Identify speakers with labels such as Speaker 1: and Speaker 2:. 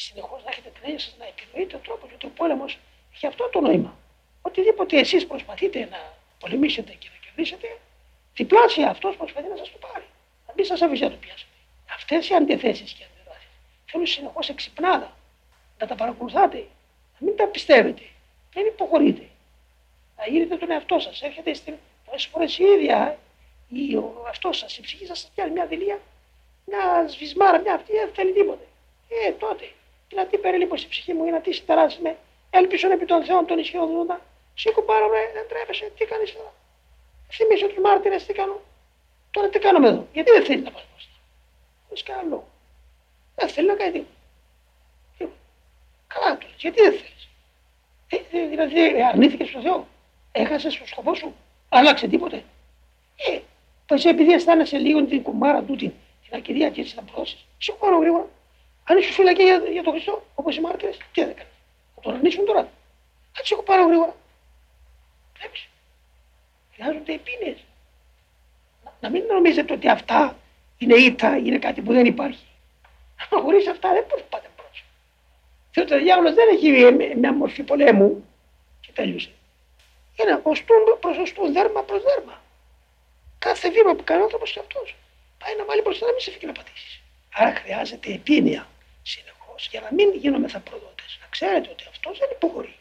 Speaker 1: συνεχώς να έχετε την έννοια σας να επινοείτε ο τρόπος, γιατί ο πόλεμος έχει αυτό το νόημα. Οτιδήποτε εσείς προσπαθείτε να πολεμήσετε και να κερδίσετε, διπλάσια αυτός προσπαθεί να σας το πάρει. Να μην σας αφήσει να το πιάσετε. Αυτές οι αντιθέσεις και αντιδράσεις θέλουν συνεχώς εξυπνάδα. Να τα παρακολουθάτε. Να μην τα πιστεύετε. Δεν υποχωρείτε. Να γίνετε τον εαυτό σας. Έρχεται στην. Πολλές φορές η ίδια ή ο εαυτός σας, η ψυχή σας, σας πιάνει μια δηλία, μια σβησμάρα, μια αυτή, δεν θέλει τίποτε. Ε, τότε. Δηλαδή περίληψη η ψυχή μου είναι να τι συνταράσει με. Έλπισον επί των Θεών των ισχυρών δούντα. Σήκω πάρα με, δεν τρέπεσαι, τι κάνεις τώρα. Θυμίσω τους μάρτυρες τι κάνω. Τώρα τι κάνουμε εδώ. Γιατί δεν θέλει να πάει μπροστά. Χωρί κανένα λόγο. Δεν θέλει να κάνει τίποτα. Καλά το λες. Γιατί δεν θέλεις. Ε, δηλαδή αρνήθηκε στον Θεό. Έχασες το σκοπό σου. Άλλαξε τίποτε. Ε, πως επειδή αισθάνεσαι λίγο την κουμάρα του, την, την ακυρία και έτσι θα προδώσει. Σηκώνω γρήγορα. Αν είσαι φυλακή για, για τον Χριστό, όπως οι μάρτυρες, τι δεν έκανε. Θα τον αρνήσουν τώρα. Θα τις έχω πάρα γρήγορα. Βλέπεις. Χρειάζονται επίνες. Να, να μην νομίζετε ότι αυτά είναι ήττα, είναι κάτι που δεν υπάρχει. Χωρίς αυτά δεν μπορεί να πάτε μπρος. Διότι ο διάβολος δεν έχει μια μορφή πολέμου και τέλειωσε. Είναι οστούν προς οστούν, δέρμα προς δέρμα. Κάθε βήμα που κάνει ο άνθρωπος και αυτός πάει να βάλει μπροστά να μην σε φύγει να πατήσεις. Άρα χρειάζεται επίνεια συνεχώ για να μην γίνομεθα προδότες. Να ξέρετε ότι αυτός δεν υποχωρεί.